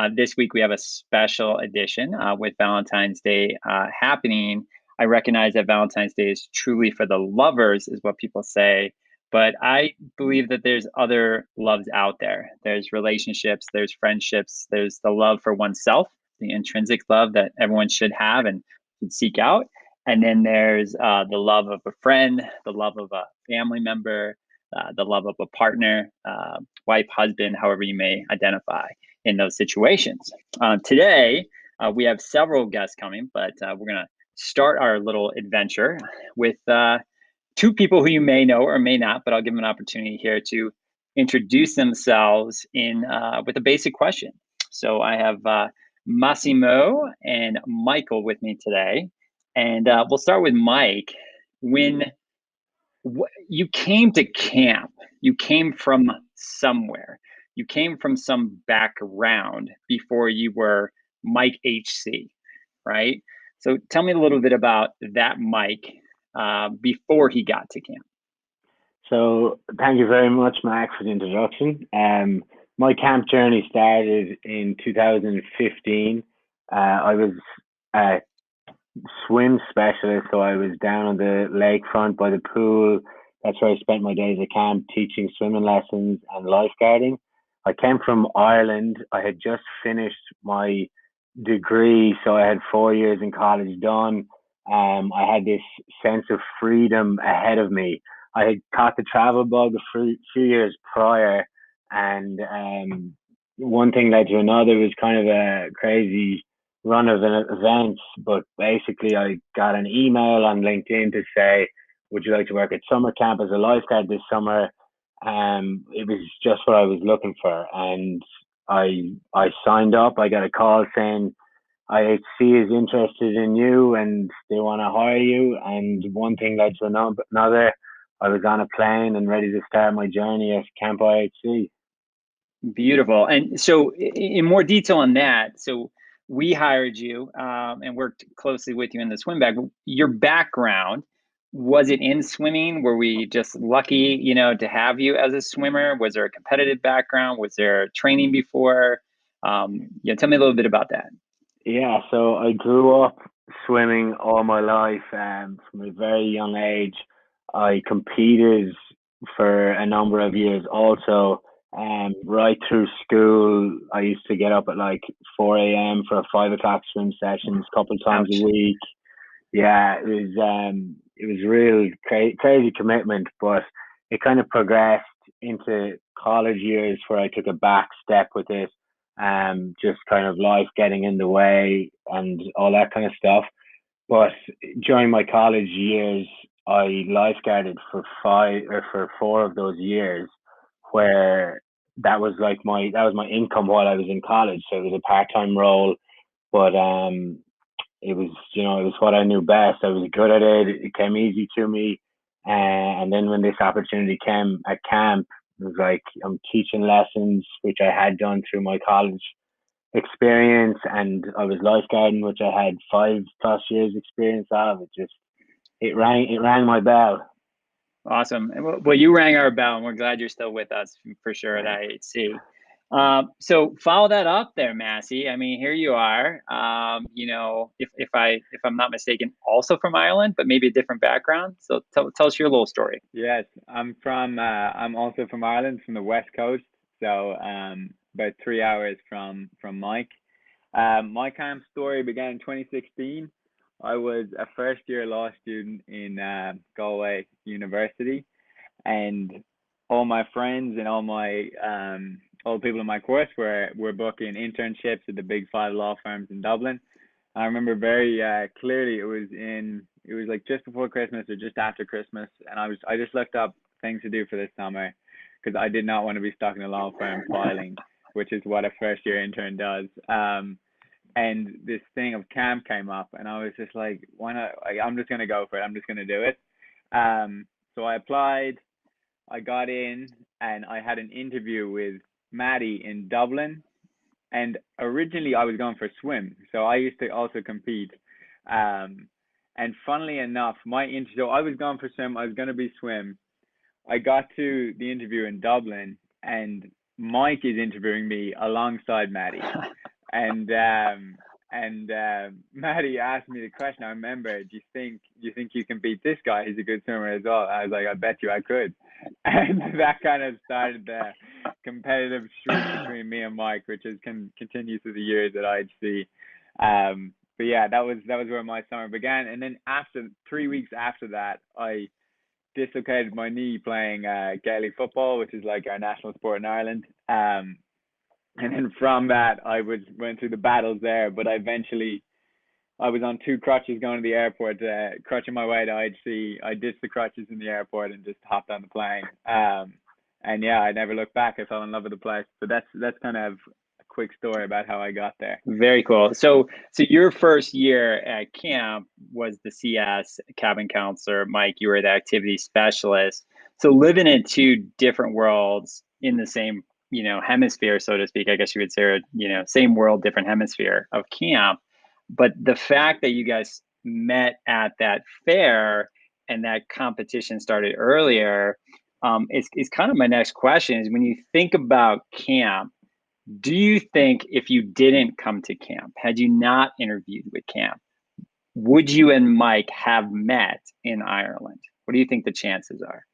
Uh, this week we have a special edition uh, with Valentine's Day uh, happening. I recognize that Valentine's Day is truly for the lovers, is what people say. But I believe that there's other loves out there. There's relationships, there's friendships, there's the love for oneself, the intrinsic love that everyone should have and should seek out. And then there's uh, the love of a friend, the love of a family member, uh, the love of a partner, uh, wife, husband, however you may identify in those situations. Uh, today, uh, we have several guests coming, but uh, we're going to start our little adventure with two people who you may know or may not, but I'll give them an opportunity here to introduce themselves in with a basic question. So I have Massimo and Michael with me today. And we'll start with Mike. When you came to camp, you came from somewhere. You came from some background before you were Mike HC, right? So tell me a little bit about that Mike uh, before he got to camp. So thank you very much, Mac, for the introduction. Um, my camp journey started in 2015. Uh, I was a swim specialist, so I was down on the lakefront by the pool. That's where I spent my days at camp teaching swimming lessons and lifeguarding. I came from Ireland. I had just finished my degree, so I had four years in college done. Um, I had this sense of freedom ahead of me. I had caught the travel bug a few years prior, and um, one thing led to another. It was kind of a crazy run of events, but basically, I got an email on LinkedIn to say, "Would you like to work at summer camp as a lifeguard this summer?" Um, it was just what I was looking for, and I I signed up. I got a call saying IHC is interested in you and they want to hire you. And one thing led to another. I was on a plane and ready to start my journey at Camp IHC. Beautiful. And so, in more detail on that, so we hired you um, and worked closely with you in the swim bag. Your background was it in swimming? Were we just lucky, you know, to have you as a swimmer? Was there a competitive background? Was there training before? Um, yeah, tell me a little bit about that. Yeah, so I grew up swimming all my life, and from a very young age, I competed for a number of years. Also, um, right through school, I used to get up at like four a.m. for a five o'clock swim sessions, a couple times Ouch. a week. Yeah, it was um, it was real cra- crazy commitment, but it kind of progressed into college years where I took a back step with it, um, just kind of life getting in the way and all that kind of stuff. But during my college years, I lifeguarded for five or for four of those years, where that was like my that was my income while I was in college. So it was a part time role, but um, it was you know it was what I knew best. I was good at it. It came easy to me. And then when this opportunity came at camp, it was like I'm teaching lessons, which I had done through my college experience, and I was lifeguarding, which I had five plus years experience of. It just it rang it rang my bell. Awesome. Well, you rang our bell, and we're glad you're still with us for sure at IHC. Um, so follow that up there, Massi. I mean, here you are. Um, you know, if, if I if I'm not mistaken, also from Ireland, but maybe a different background. So tell, tell us your little story. Yes, I'm from. Uh, I'm also from Ireland, from the west coast. So um, about three hours from from Mike. Um, my camp story began in 2016. I was a first year law student in uh, Galway University, and all my friends and all my um, all the people in my course were were booking internships at the big five law firms in Dublin. I remember very uh, clearly it was in it was like just before Christmas or just after Christmas, and I was I just looked up things to do for this summer because I did not want to be stuck in a law firm filing, which is what a first year intern does. Um, and this thing of camp came up, and I was just like, why not? I'm just gonna go for it. I'm just gonna do it. Um, so I applied. I got in, and I had an interview with Maddie in Dublin, and originally I was going for swim, so I used to also compete. Um, and funnily enough, my interview, so I was going for swim. I was going to be swim. I got to the interview in Dublin, and Mike is interviewing me alongside Maddie. and um, and uh, Maddie asked me the question. I remember, do you think do you think you can beat this guy? He's a good swimmer as well. I was like, I bet you I could, and that kind of started the competitive streak between me and Mike, which has can continue through the years at IHC. Um, but yeah, that was that was where my summer began. And then after three weeks after that, I dislocated my knee playing uh, Gaelic football, which is like our national sport in Ireland. Um, and then from that, I was went through the battles there. But I eventually, I was on two crutches going to the airport, uh, crutching my way to IHC. I ditched the crutches in the airport and just hopped on the plane. Um, and yeah, I never looked back. I fell in love with the place. But that's that's kind of a quick story about how I got there. Very cool. So, so your first year at camp was the CS cabin counselor. Mike, you were the activity specialist. So living in two different worlds in the same you know hemisphere so to speak i guess you would say you know same world different hemisphere of camp. But the fact that you guys met at that fair and that competition started earlier um, is, is kind of my next question is when you think about camp do you think if you didn't come to camp had you not interviewed with camp would you and mike have met in ireland? What do you think the chances are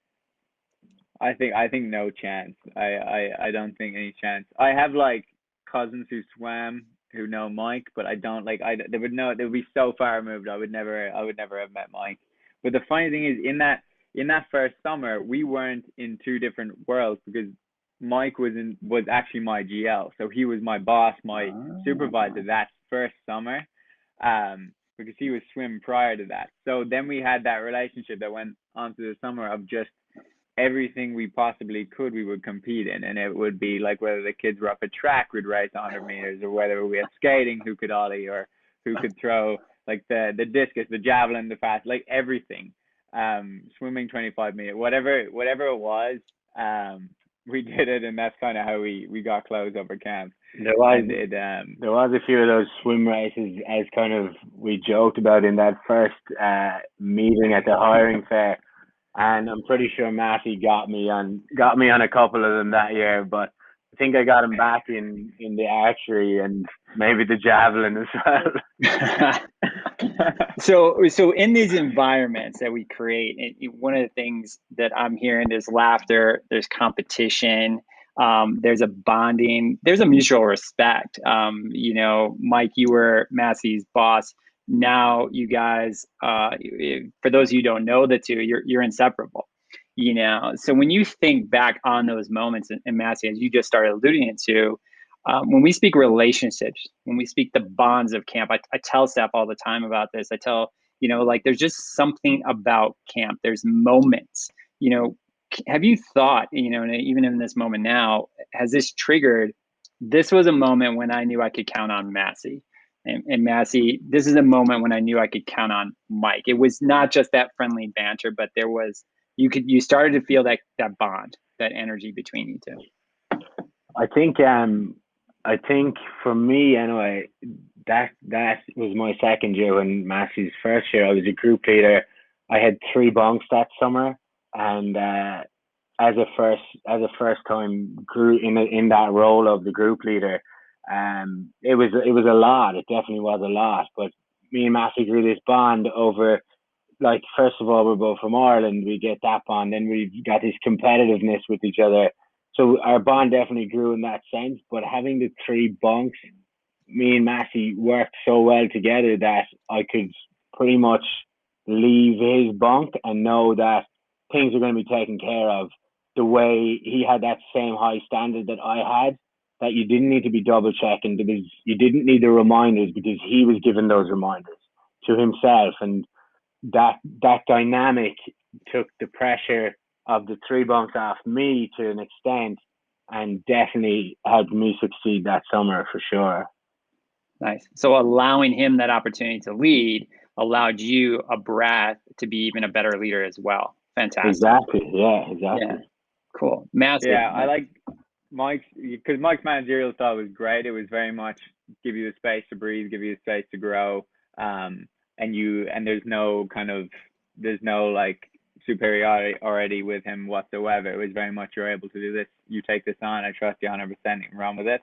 I think I think no chance. I, I I don't think any chance. I have like cousins who swam who know Mike, but I don't like I they would know they would be so far removed. I would never I would never have met Mike. But the funny thing is in that in that first summer we weren't in two different worlds because Mike was in was actually my GL. So he was my boss, my oh. supervisor that first summer. Um because he was swim prior to that. So then we had that relationship that went on to the summer of just everything we possibly could we would compete in. And it would be like whether the kids were up a track we'd race 100 meters or whether we had skating who could ollie or who could throw like the the discus the javelin the fast like everything. Um swimming 25 meters whatever whatever it was um we did it and that's kind of how we we got close over camp. There was it, um, there was a few of those swim races as kind of we joked about in that first uh meeting at the hiring fair and I'm pretty sure Matty got me on got me on a couple of them that year, but I think I got him back in in the archery and maybe the javelin as well. so so in these environments that we create, one of the things that I'm hearing there's laughter, there's competition. Um, there's a bonding, there's a mutual respect. Um, you know, Mike, you were Massi's boss now you guys uh, for those of you don't know the two you're, you're inseparable you know? So when you think back on those moments and, and Massi, as you just started alluding to um, when we speak relationships when we speak the bonds of camp I, I tell staff all the time about this. I tell you know like there's just something about camp. There's moments you know? Have you thought you know even in this moment now has this triggered this was a moment when i knew i could count on Massi and, and Massi, this is a moment when I knew I could count on Mike. It was not just that friendly banter, but there was you could you started to feel that that bond, that energy between you two. I think um I think for me anyway, that that was my second year when Massi's first year. I was a group leader. I had three bunks that summer, and uh, as a first as a first time grew in in that role of the group leader, um, it was it was a lot. It definitely was a lot. But me and Massi grew this bond over, like first of all, we're both from Ireland. We get that bond, then we got this competitiveness with each other. So our bond definitely grew in that sense. But having the three bunks, me and Massi worked so well together that I could pretty much leave his bunk and know that things are going to be taken care of the way he had that same high standard that I had that you didn't need to be double checking because you didn't need the reminders because he was given those reminders to himself and that that dynamic took the pressure of the three bunks off me to an extent and definitely helped me succeed that summer for sure. Nice. So allowing him that opportunity to lead allowed you a breath to be even a better leader as well. Fantastic. Exactly. Yeah, exactly. Yeah. Cool. Massive. Yeah, I like Mike's because Mike's managerial style was great. It was very much give you the space to breathe, give you the space to grow, um, and you and there's no kind of there's no like superiority already with him whatsoever. It was very much you're able to do this. You take this on. I trust you 100 percent. Wrong with it.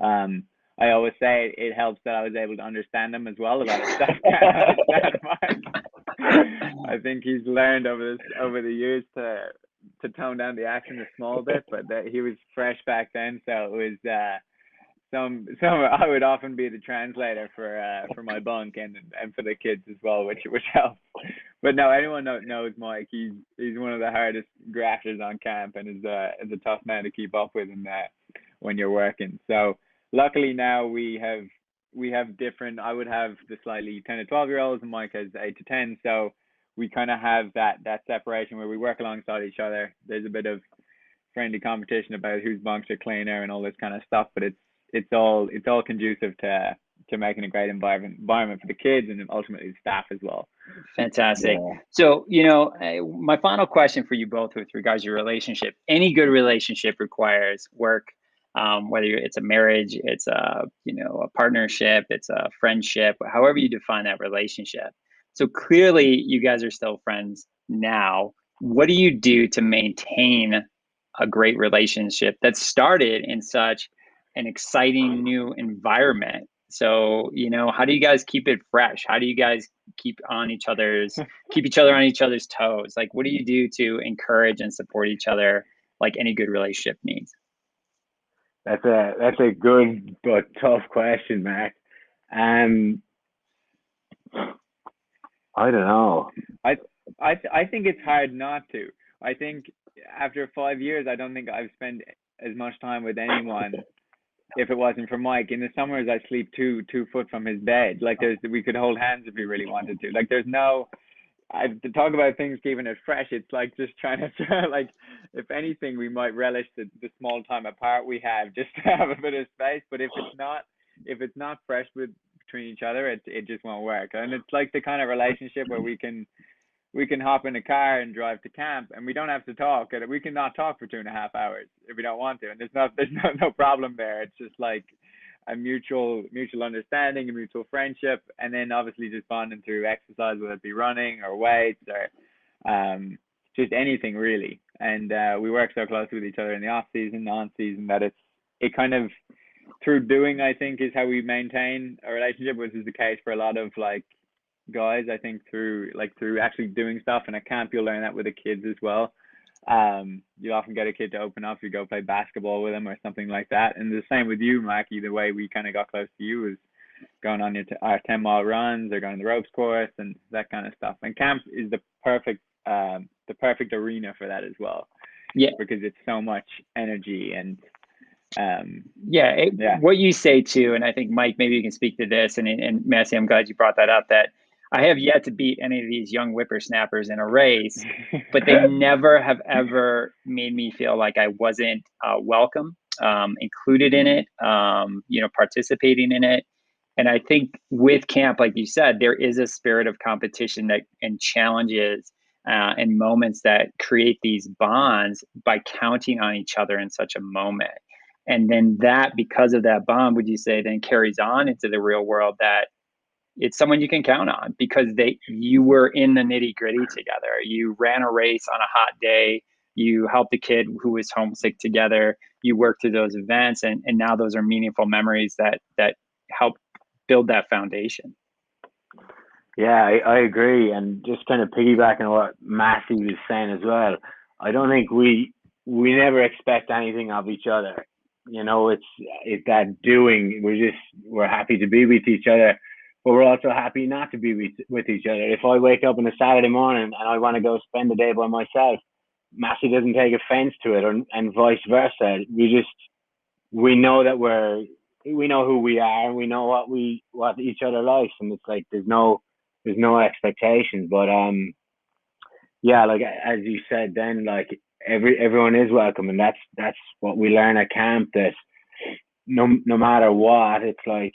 Um, I always say it helps that I was able to understand him as well about stuff. I think he's learned over this over the years to to tone down the action a small bit, but that he was fresh back then, so it was uh, some some I would often be the translator for uh, for my bunk and and for the kids as well, which which helps. But no, anyone know, knows Mike. He's he's one of the hardest grafters on camp and is a is a tough man to keep up with in that when you're working. So luckily now we have we have different. I would have the slightly ten to twelve year olds, and Mike has eight to ten. So we kind of have that that separation where we work alongside each other. There's a bit of friendly competition about whose bunks are cleaner and all this kind of stuff, but it's it's all it's all conducive to to making a great environment environment for the kids and ultimately the staff as well. Fantastic. Yeah. So, you know, my final question for you both with regards to your relationship. Any good relationship requires work, um, whether it's a marriage, it's a you know a partnership, it's a friendship, however you define that relationship. So clearly, you guys are still friends now. What do you do to maintain a great relationship that started in such an exciting new environment. So, you know, how do you guys keep it fresh? How do you guys keep on each other's keep each other on each other's toes? Like what do you do to encourage and support each other like any good relationship needs? That's a that's a good but tough question, Mac. Um I don't know. I I I think it's hard not to. I think after 5 years I don't think I've spent as much time with anyone if it wasn't for Mike. In the summers, I sleep two two foot from his bed. Like there's we could hold hands if we really wanted to. Like there's no. I to talk about things keeping it fresh. It's like just trying to like, if anything, we might relish the the small time apart we have just to have a bit of space. But if it's not, if it's not fresh with between each other, it it just won't work. And it's like the kind of relationship where we can we can hop in a car and drive to camp and we don't have to talk and we can not talk for two and a half hours if we don't want to and there's not there's no, no problem there. It's just like a mutual mutual understanding a mutual friendship and then obviously just bonding through exercise whether it be running or weights or um just anything really. And uh, we work so closely with each other in the off season on season that it's it kind of through doing i think is how we maintain a relationship which is the case for a lot of like guys. I think through like through actually doing stuff in a camp, you'll learn that with the kids as well. Um, you often get a kid to open up. You go play basketball with them or something like that. And the same with you, Mike. The way we kind of got close to you was going on your t- our ten mile runs or going to the ropes course and that kind of stuff. And camp is the perfect um, the perfect arena for that as well. Yeah, because it's so much energy and um yeah, it, yeah what you say too and i think mike maybe you can speak to this and and Massi, i'm glad you brought that up that I have yet to beat any of these young whippersnappers in a race, but they never have ever made me feel like I wasn't uh, welcome, um, included in it, um, you know, participating in it. And I think with camp, like you said, there is a spirit of competition that and challenges uh, and moments that create these bonds by counting on each other in such a moment. And then that, because of that bond, would you say, then carries on into the real world that it's someone you can count on because they you were in the nitty gritty together. You ran a race on a hot day. You helped a kid who was homesick together. You worked through those events, and and now those are meaningful memories that that help build that foundation. Yeah, I, I agree, and just kind of piggybacking on what matthew was saying as well. I don't think we we never expect anything of each other. You know, it's it's that doing. We're just we're happy to be with each other but we're also happy not to be with, with each other. If I wake up on a Saturday morning and I want to go spend the day by myself, Massi doesn't take offense to it, or and vice versa. We just we know that we're we know who we are, and we know what we what each other likes, and it's like there's no there's no expectations. But um, yeah, like as you said, then like every everyone is welcome, and that's that's what we learn at camp. That no no matter what, it's like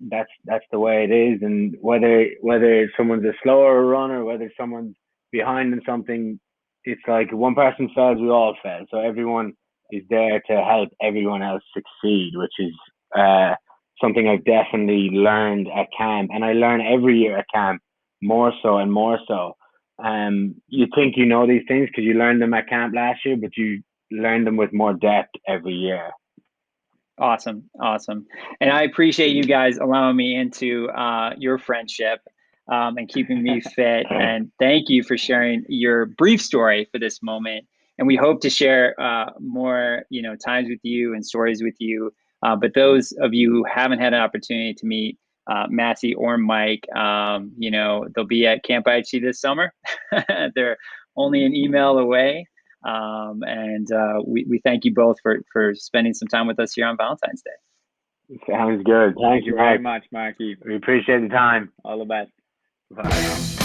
that's that's the way it is. And whether whether someone's a slower runner, whether someone's behind in something, it's like one person fails, we all fail. So everyone is there to help everyone else succeed, which is uh, something I've definitely learned at camp, and I learn every year at camp more so and more so. Um, you think you know these things because you learned them at camp last year, but you learn them with more depth every year. Awesome, awesome, and I appreciate you guys allowing me into uh, your friendship um, and keeping me fit. And thank you for sharing your brief story for this moment. And we hope to share uh, more, you know, times with you and stories with you. Uh, but those of you who haven't had an opportunity to meet uh, Massi or Mike, um, you know, they'll be at Camp IHC this summer. They're only an email away. Um, and uh, we, we thank you both for, for spending some time with us here on Valentine's Day. Sounds good. Thank, Thank you very Mark. much, Marky. We appreciate the time. All the best. Bye.